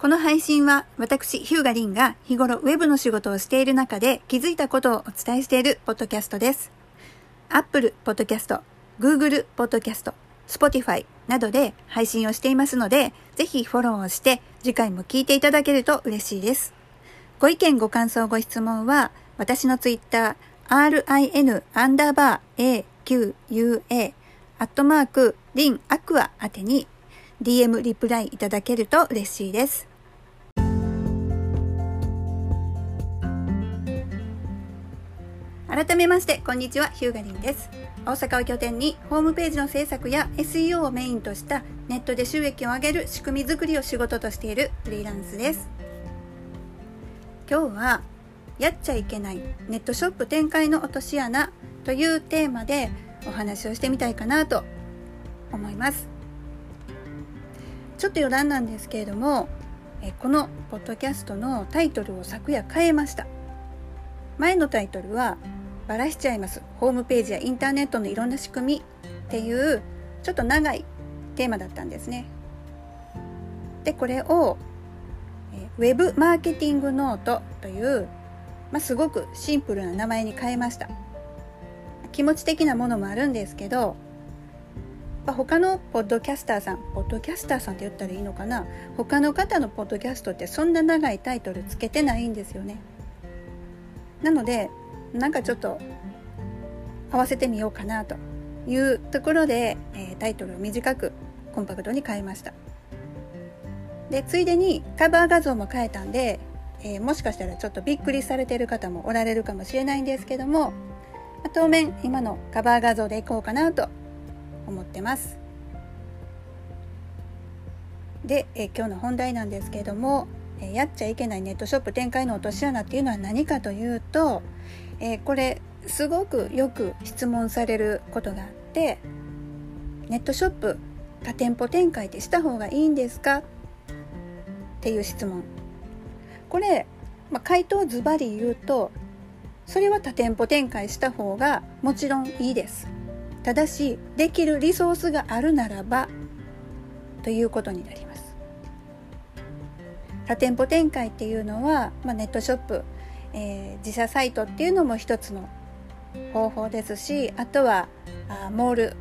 この配信は私、ヒューガリンが日頃ウェブの仕事をしている中で気づいたことをお伝えしているポッドキャストです。Apple Podcast、Google Podcast、Spotify などで配信をしていますので、ぜひフォローをして次回も聞いていただけると嬉しいです。ご意見ご感想ご質問は私のツイッター rin アンダーバー aqua アットマークリンアクア宛てに DM リプライいただけると嬉しいです。改めまして、こんにちは、ヒューガリンです。大阪を拠点にホームページの制作や SEO をメインとしたネットで収益を上げる仕組み作りを仕事としているフリーランスです。今日は、やっちゃいけないネットショップ展開の落とし穴というテーマでお話をしてみたいかなと思います。ちょっと余談なんですけれどもえこのポッドキャストのタイトルを昨夜変えました。前のタイトルは「バラしちゃいます。ホームページやインターネットのいろんな仕組み」っていうちょっと長いテーマだったんですね。でこれをウェブマーケティングノートという、まあ、すごくシンプルな名前に変えました。気持ち的なものもあるんですけどぱ他のポッドキャスターさんポッドキャスターさんって言ったらいいのかな？他の方のポッドキャストってそんな長いタイトルつけてないんですよね。なのでなんかちょっと合わせてみようかなというところで、えー、タイトルを短くコンパクトに変えました。でついでにカバー画像も変えたんで、えー、もしかしたらちょっとびっくりされてる方もおられるかもしれないんですけども当面今のカバー画像でいこうかなと思ってます。で、え今日の本題なんですけれども、えやっちゃいけないネットショップ展開の落とし穴っていうのは何かというと、えこれすごくよく質問されることがあってネットショップ多店舗展開ってした方がいいんですか？っていう質問。これ、まあ、回答ズバリ言うとそれは多店舗展開した方がもちろんいいです。ただしできるリソースがあるならばということになります。多店舗展開っていうのは、まあ、ネットショップ、えー、自社サイトっていうのも一つの方法ですしあとはあモール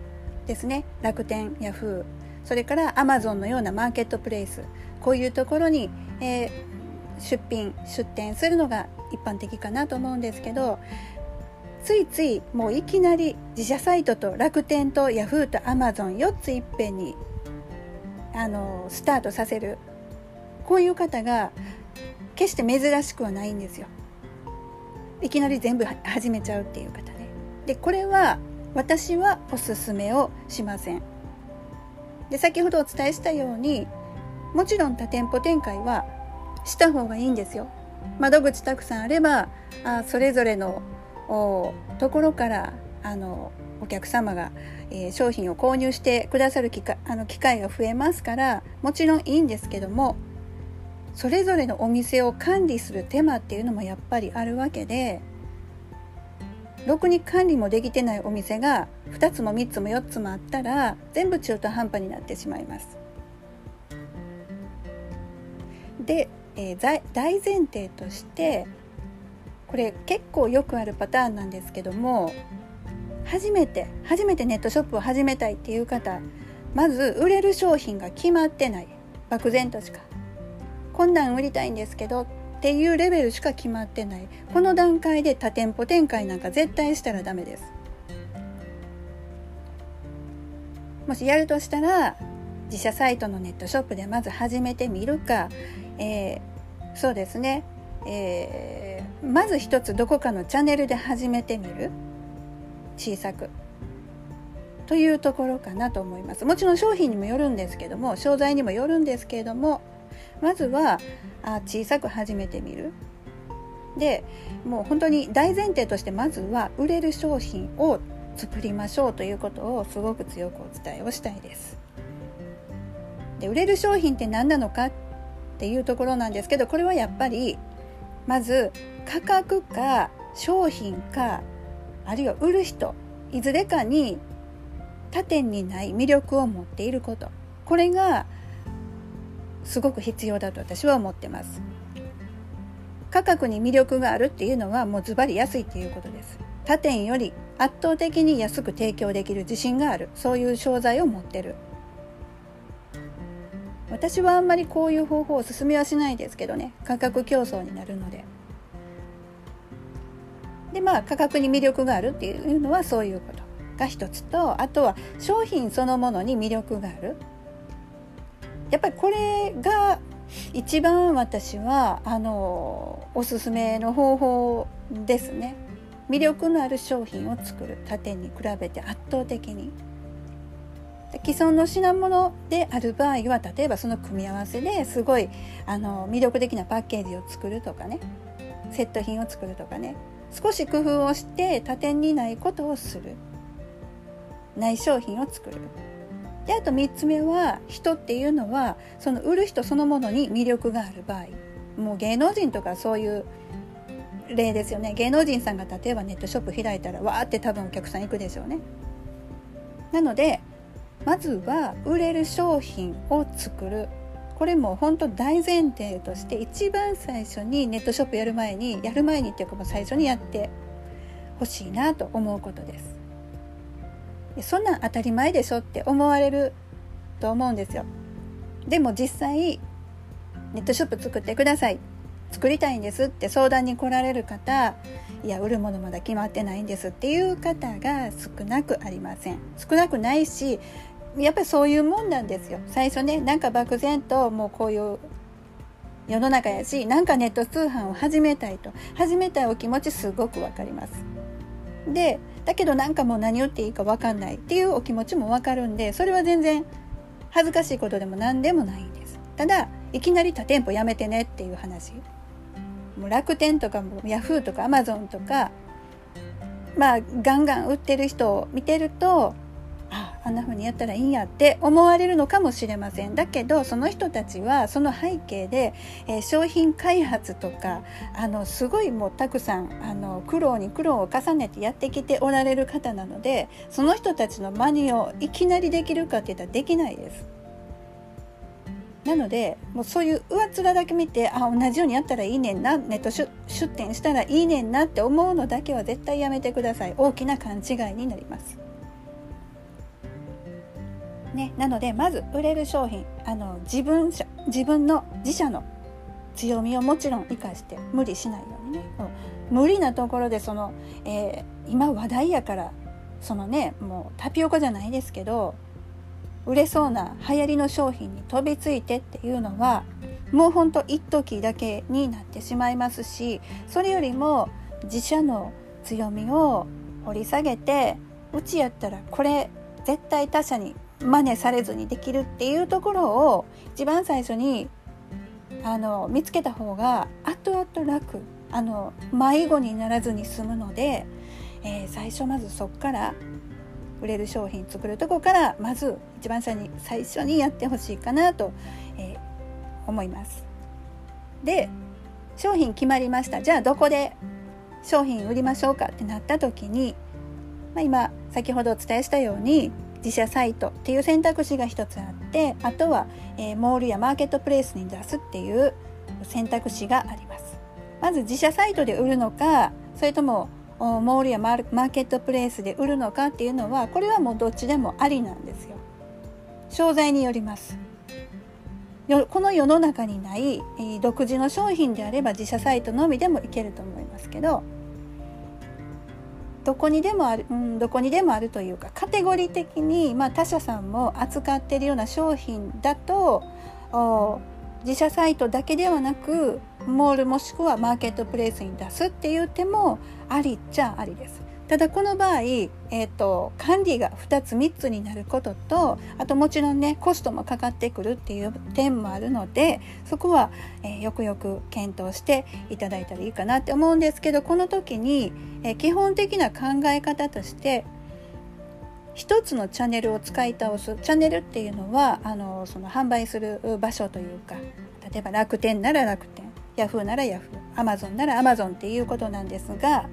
ですね。楽天ヤフー。それからアマゾンのようなマーケットプレイス。こういうところに、えー、出品出店するのが一般的かなと思うんですけどついついもういきなり自社サイトと楽天とヤフーとアマゾン4ついっぺんにあのスタートさせるこういう方が決して珍しくはないんですよ。いきなり全部始めちゃうっていう方ね。でこれは私はおすすめをしません。で先ほどお伝えしたようにもちろん多店舗展開はした方がいいんですよ。窓口たくさんあればあそれぞれのところからあのお客様が、えー、商品を購入してくださる機会あの機会が増えますからもちろんいいんですけどもそれぞれのお店を管理する手間っていうのもやっぱりあるわけでろくに管理もできてないお店が2つも3つも4つもあったら全部中途半端になってしまいます。で、えー、大前提としてこれ結構よくあるパターンなんですけども初めて初めてネットショップを始めたいっていう方まず売れる商品が決まってない。漠然としか。こんなん売りたいんですけどっていうレベルしか決まってない。この段階で多店舗展開なんか絶対したらダメです。もしやるとしたら自社サイトのネットショップでまず始めてみるか、えー、そうですね。えー、まず一つどこかのチャンネルで始めてみる？小さく。というところかなと思います。もちろん商品にもよるんですけども商材にもよるんですけれどもまずはあ小さく始めてみる。でもう本当に大前提としてまずは売れる商品を作りましょうということをすごく強くお伝えをしたいです。で売れる商品って何なのかっていうところなんですけどこれはやっぱりまず価格か商品かあるいは売る人いずれかに他店にない魅力を持っていること。これがすごく必要だと私は思ってます。価格に魅力があるっていうのはもうズバリ安いっていうことです。他店より圧倒的に安く提供できる自信がある。そういう商材を持ってる。私はあんまりこういう方法をお勧めはしないですけどね。価格競争になるので。でまあ価格に魅力があるっていうのはそういうことが一つとあとは商品そのものに魅力がある。やっぱりこれが一番私はあのおすすめの方法ですね。魅力のある商品を作る。他店に比べて圧倒的に。既存の品物である場合は例えばその組み合わせですごいあの魅力的なパッケージを作るとかねセット品を作るとかね少し工夫をして他店にないことをする。ない商品を作る。であと3つ目は人っていうのはその売る人そのものに魅力がある場合。もう芸能人とかそういう例ですよね。芸能人さんが例えばネットショップ開いたらわーって多分お客さん行くでしょうね。なのでまずは売れる商品を作る。これも本当大前提として一番最初にネットショップやる前にやる前にっていうかも最初にやってほしいなと思うことです。そんなん当たり前でしょって思われると思うんですよ。でも実際ネットショップ作ってください。作りたいんですって相談に来られる方いや売るものまだ決まってないんですっていう方が少なくありません。少なくないしやっぱりそういうもんなんですよ。最初ねなんか漠然ともうこういう世の中やしなんかネット通販を始めたいと。始めたいお気持ちすごくわかります。でだけどなんかもう何言っていいか分かんないっていうお気持ちも分かるんでそれは全然恥ずかしいことでも何でもないんです。ただいきなり他店舗やめてねっていう話。もう楽天とかもヤフーとかアマゾンとかまあガンガン売ってる人を見てるとあんな風にやったらいいんやって思われるのかもしれませんだけどその人たちはその背景で、えー、商品開発とかあのすごいもうたくさんあの苦労に苦労を重ねてやってきておられる方なのでその人たちの真似をいきなりできるかって言ったらできないです。なのでもうそういう上っ面だけ見てあ同じようにやったらいいねんなネット出店したらいいねんなって思うのだけは絶対やめてください大きな勘違いになります。ね、なのでまず売れる商品あの自分自分の自社の強みをもちろん生かして無理しないようにね、うん、無理なところでその、えー、今話題やからそのねもうタピオカじゃないですけど売れそうな流行りの商品に飛びついてっていうのはもうほんと一時だけになってしまいますしそれよりも自社の強みを掘り下げてうちやったらこれ絶対他社に真似されずにできるっていうところを一番最初にあの見つけた方が後々楽あの迷子にならずに済むので、えー、最初まずそこから売れる商品作るとこからまず一番最初に最初にやってほしいかなと、えー、思います。で商品決まりましたじゃあどこで商品売りましょうかってなった時に、まあ、今先ほどお伝えしたように自社サイトっていう選択肢が一つあってあとは、えー、モールやマーケットプレイスに出すっていう選択肢があります。まず自社サイトで売るのかそれともモールやマーケットプレイスで売るのかっていうのはこれはもうどっちでもありなんですよ。商材によります。この世の中にない独自の商品であれば自社サイトのみでもいけると思いますけどどこにでもある、うん、どこにでもあるというかカテゴリー的に、まあ、他社さんも扱っているような商品だと自社サイトだけではなくモールもしくはマーケットプレイスに出すっていう手もありっちゃありです。ただこの場合、えーと、管理が2つ3つになることとあともちろんねコストもかかってくるっていう点もあるのでそこは、えー、よくよく検討していただいたらいいかなって思うんですけどこの時に、えー、基本的な考え方として一つのチャンネルを使い倒すチャンネルっていうのはあのその販売する場所というか例えば楽天なら楽天ヤフーならヤフーアマゾンならアマゾンっていうことなんですが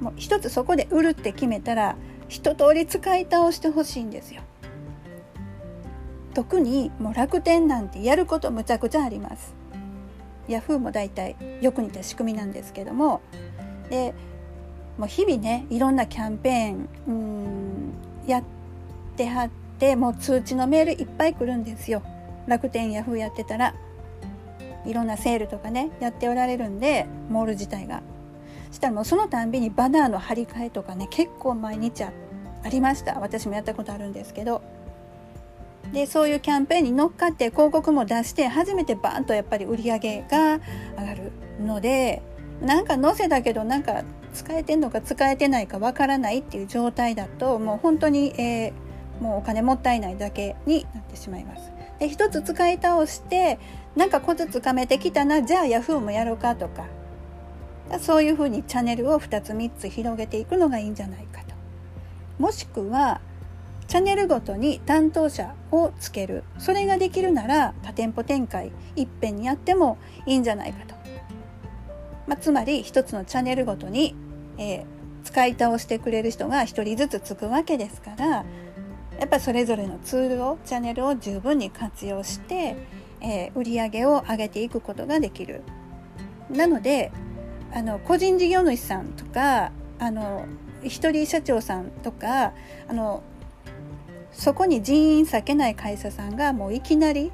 もう一つそこで売るって決めたら一通り使い倒してほしいんですよ。特にもう楽天なんてやることむちゃくちゃあります。ヤフーも大体よく似た仕組みなんですけども。でもう日々ねいろんなキャンペーンうんやってはってもう通知のメールいっぱい来るんですよ。楽天ヤフーやってたら。いろんなセールとかねやっておられるんでモール自体が。したらもうそのたんびにバナーの張り替えとかね結構毎日ありました私もやったことあるんですけどでそういうキャンペーンに乗っかって広告も出して初めてバーンとやっぱり売り上げが上がるのでなんか載せたけどなんか使えてんのか使えてないかわからないっていう状態だともう本当に、えー、もうお金もったいないだけになってしまいます。で一つ使い倒してなんかコツつかめてきたなじゃあヤフーもやろうかとかそういうふうにチャンネルを2つ3つ広げていくのがいいんじゃないかと。もしくはチャンネルごとに担当者をつける。それができるなら多店舗展開いっぺんにやってもいいんじゃないかと、まあ、つまり一つのチャンネルごとに、えー、使い倒してくれる人が一人ずつつくわけですからやっぱそれぞれのツールをチャンネルを十分に活用して、えー、売り上げを上げていくことができる。なのであの個人事業主さんとかあの一人社長さんとかあのそこに人員避けない会社さんがもういきなり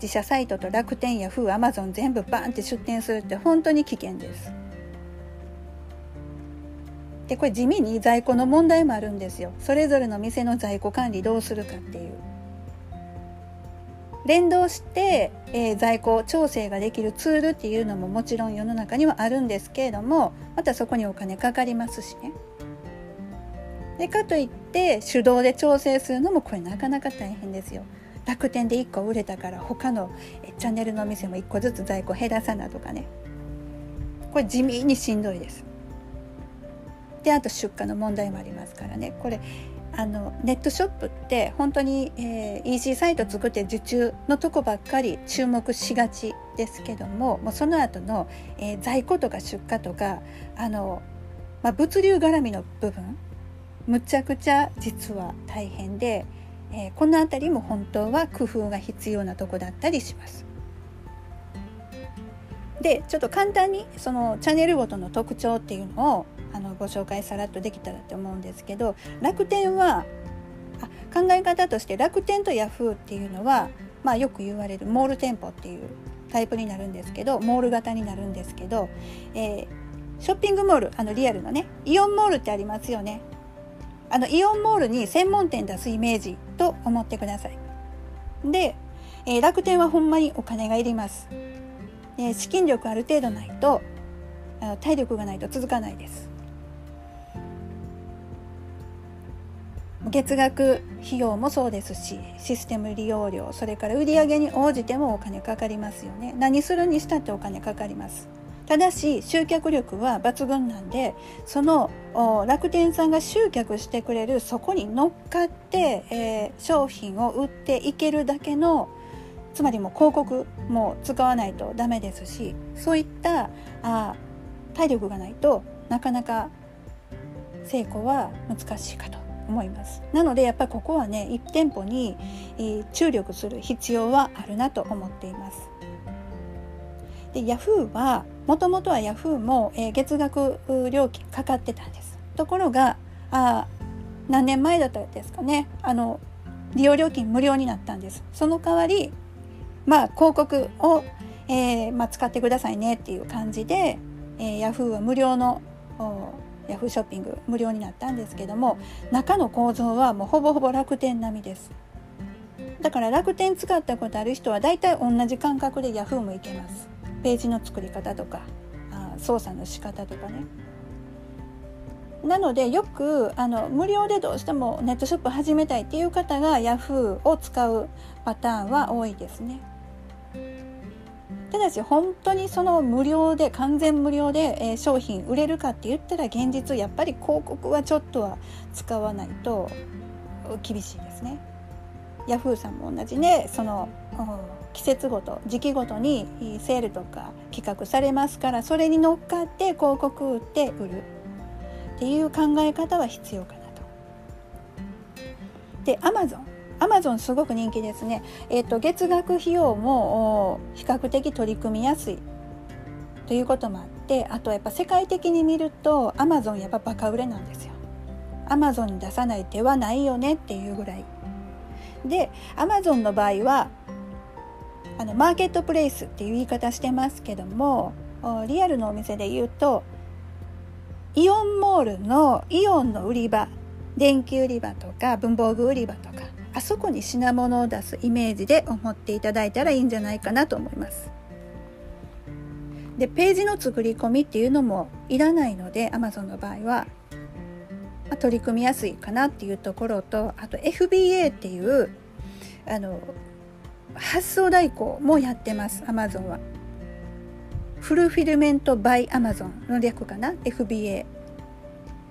自社サイトと楽天ヤフーアマゾン全部バンって出店するって本当に危険です。でこれ地味に在庫の問題もあるんですよ。それぞれの店の在庫管理どうするかっていう。連動して、えー、在庫調整ができるツールっていうのももちろん世の中にはあるんですけれどもまたそこにお金かかりますしね。でかといって手動で調整するのもこれなかなか大変ですよ。楽天で1個売れたから他のチャンネルの店も1個ずつ在庫減らさなとかねこれ地味にしんどいです。であと出荷の問題もありますからねこれあのネットショップって本当に、えー、EC サイト作って受注のとこばっかり注目しがちですけどももうその後の、えー、在庫とか出荷とかあの、まあ、物流絡みの部分むちゃくちゃ実は大変で、えー、この辺りも本当は工夫が必要なとこだったりします。でちょっと簡単にそのチャンネルごとの特徴っていうのをあのご紹介さらっとできたらと思うんですけど楽天はあ考え方として楽天とヤフーっていうのは、まあ、よく言われるモール店舗っていうタイプになるんですけどモール型になるんですけど、えー、ショッピングモールあのリアルのねイオンモールってありますよね。あのイオンモールに専門店出すイメージと思ってください。で、えー、楽天はほんまにお金がいります、え、資金力ある程度ないとあの体力がないと続かないです。月額費用もそうですしシステム利用料それから売上に応じてもお金かかりますよね。何するにしたってお金かかります。ただし集客力は抜群なんでその楽天さんが集客してくれるそこに乗っかって、えー、商品を売っていけるだけのつまりもう広告も使わないとダメですしそういったあ体力がないとなかなか成功は難しいかと。思います。なのでやっぱりここはね1店舗に、注力する必要はあるなと思っています。でヤフーはもともとはヤフーも、えー、月額料金かかってたんです。ところがあ何年前だったですかね。あの利用料金無料になったんです。その代わりまあ広告を、えーまあ、使ってくださいねっていう感じで、えー、ヤフーは無料のヤフーショッピング無料になったんですけども中の構造はもうほぼほぼ楽天並みです。だから楽天使ったことある人は大体同じ感覚でヤフーもいけます。ページの作り方とかあ操作の仕方とかね。なのでよくあの無料でどうしてもネットショップ始めたいっていう方が Yahoo を使うパターンは多いですね。ただし本当にその無料で完全無料で、えー、商品売れるかって言ったら現実やっぱり広告はちょっとは使わないと厳しいですね。ヤフーさんも同じねその季節ごと時期ごとにセールとか企画されますからそれに乗っかって広告売って売るっていう考え方は必要かなと。でアマゾンアマゾンすごく人気ですね。えっ、ー、と月額費用も比較的取り組みやすいということもあってあとやっぱ世界的に見るとアマゾンやっぱバカ売れなんですよ。アマゾンに出さない手はないよねっていうぐらい。でアマゾンの場合はあのマーケットプレイスっていう言い方してますけどもリアルのお店で言うとイオンモールのイオンの売り場電気売り場とか文房具売り場とかあそこに品物を出すイメージで思っていただいたらいいんじゃないかなと思います。でページの作り込みっていうのもいらないので Amazon の場合は、まあ、取り組みやすいかなっていうところとあと FBA っていうあの発送代行もやってます Amazon は。フルフィルメントバイ Amazon の略かな？FBA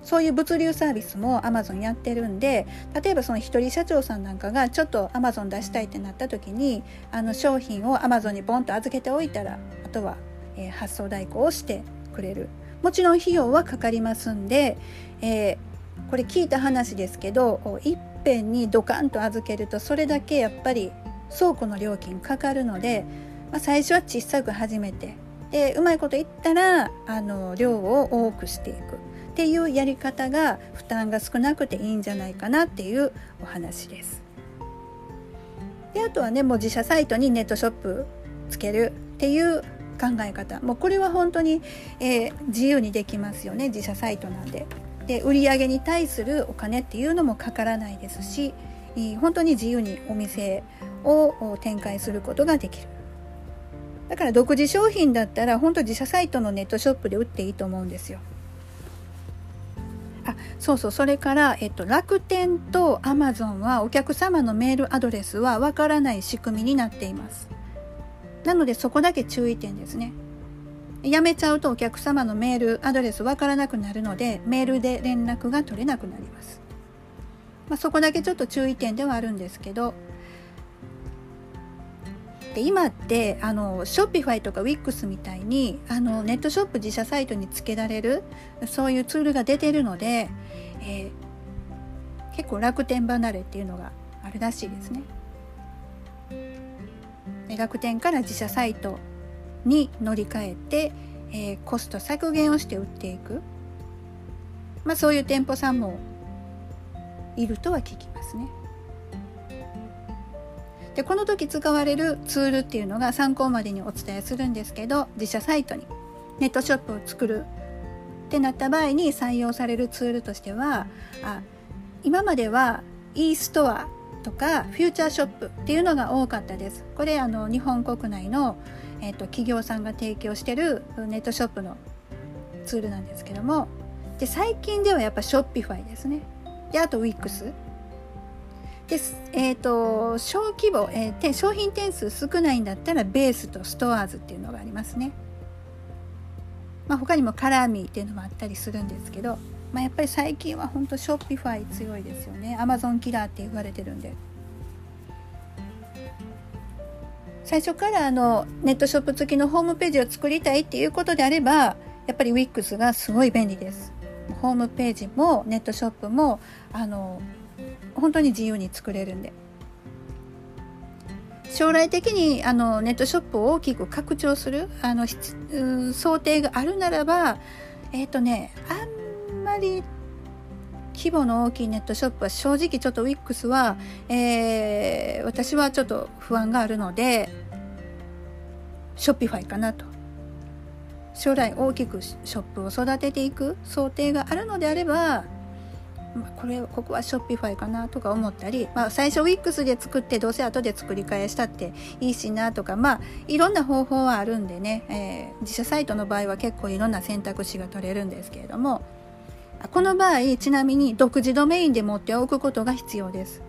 そういう物流サービスも Amazon やってるんで例えばその一人社長さんなんかがちょっと Amazon 出したいってなった時にあの商品を Amazon にボンと預けておいたらあとは、えー、発送代行をしてくれる。もちろん費用はかかりますんで、えー、これ聞いた話ですけどいっぺんにドカンと預けるとそれだけやっぱり倉庫の料金かかるので、まあ、最初は小さく始めてでうまいこと言ったらあの量を多くしていくっていうやり方が負担が少なくていいんじゃないかなっていうお話です。であとはねもう自社サイトにネットショップつけるっていう考え方もうこれは本当に、えー、自由にできますよね自社サイトなんで。で売上に対するお金っていうのもかからないですし本当に自由にお店を展開することができる。だから独自商品だったら本当自社サイトのネットショップで売っていいと思うんですよ。あそうそう。それから、えっと、楽天とアマゾンはお客様のメールアドレスはわからない仕組みになっています。なのでそこだけ注意点ですね。やめちゃうとお客様のメールアドレスわからなくなるのでメールで連絡が取れなくなります、まあ、そこだけちょっと注意点ではあるんですけどで今ってあのショッピファイとかウィックスみたいにあのネットショップ自社サイトにつけられるそういうツールが出てるので、えー、結構楽天離れっていうのがあるらしいですね。楽天から自社サイトに乗り換えて、えー、コスト削減をして売っていく、まあ、そういう店舗さんもいるとは聞きますね。でこの時使われるツールっていうのが参考までにお伝えするんですけど自社サイトにネットショップを作るってなった場合に採用されるツールとしてはあ今までは e ストアとかフューチャーショップっていうのが多かったです。これあの日本国内の、えーと、企業さんが提供してるネットショップのツールなんですけどもで最近ではやっぱショッピファイですね。であと WIX で、えーと、小規模、えー、商品点数少ないんだったらベースとストアーズっていうのがありますね。まあ、他にもカラーミーっていうのもあったりするんですけど、まあ、やっぱり最近は本当ショッピファイ強いですよね。アマゾンキラーって言われてるんで。最初からあのネットショップ付きのホームページを作りたいっていうことであればやっぱり WIX がすごい便利です。ホームページもネットショップもあの本当に自由に作れるんで。将来的にあのネットショップを大きく拡張するあの想定があるならばえっ、ー、とねあんまり規模の大きいネットショップは正直ちょっと WIX は、えー、私はちょっと不安があるのでショッピファイかなと。将来大きくショップを育てていく想定があるのであれば、これここはショッピファイかなとか思ったり、まあ、最初 WIX で作ってどうせ後で作り返したっていいしなとかまあいろんな方法はあるんでね、えー、自社サイトの場合は結構いろんな選択肢が取れるんですけれどもこの場合ちなみに独自ドメインで持っておくことが必要です。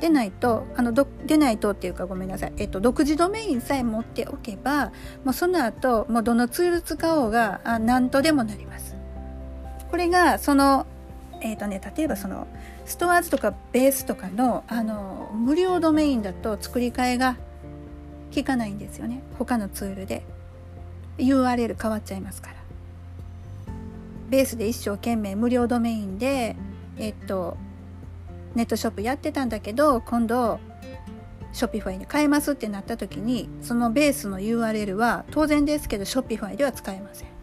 でないとあのどでないとっていうかごめんなさい、えっと、独自ドメインさえ持っておけばもうその後もうどのツール使おうがあ何とでもなります。これがそのえーとね、例えばそのストアーズとかベースとかのあの無料ドメインだと作り替えが効かないんですよね。他のツールで。URL 変わっちゃいますから。ベースで一生懸命無料ドメインでえっとネットショップやってたんだけど今度ショッピファイに変えますってなった時にそのベースの URL は当然ですけどショッピファイでは使えません。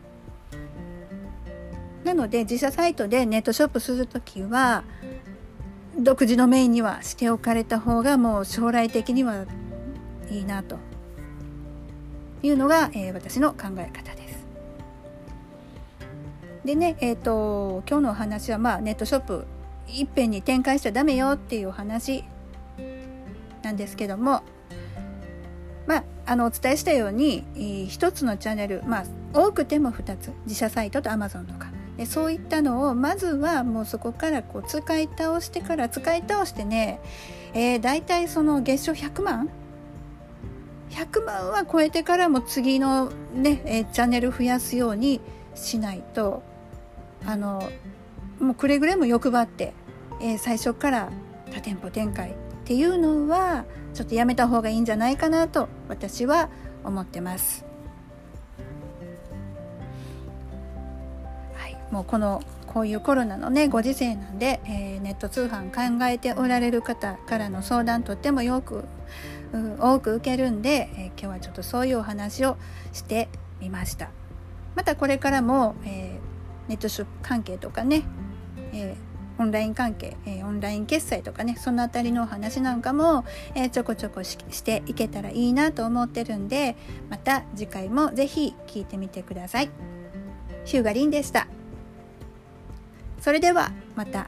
なので自社サイトでネットショップする時は独自のメインにはしておかれた方がもう将来的にはいいなというのが、えー、私の考え方です。でね、えっ、ー、と今日のお話はまあネットショップいっぺんに展開しちゃダメよっていうお話なんですけどもまああのお伝えしたように一つのチャンネルまあ多くても2つ自社サイトと Amazon とかでそういったのをまずはもうそこからこう使い倒してから使い倒してね、えー、大体その月賞100万？100万は超えてからも次のね、えー、チャンネル増やすようにしないとあのもうくれぐれも欲張って、えー、最初から多店舗展開っていうのはちょっとやめた方がいいんじゃないかなと私は思ってます。もうこのこういうコロナのねご時世なんで、えー、ネット通販考えておられる方からの相談とってもよく多く受けるんで、えー、今日はちょっとそういうお話をしてみましたまたこれからも、えー、ネットショップ関係とかね、えオンライン関係、えオンライン決済とかねその辺りのお話なんかも、えちょこちょこしていけたらいいなと思ってるんでまた次回も是非聞いてみてください。ヒューガリンでした。それではまた。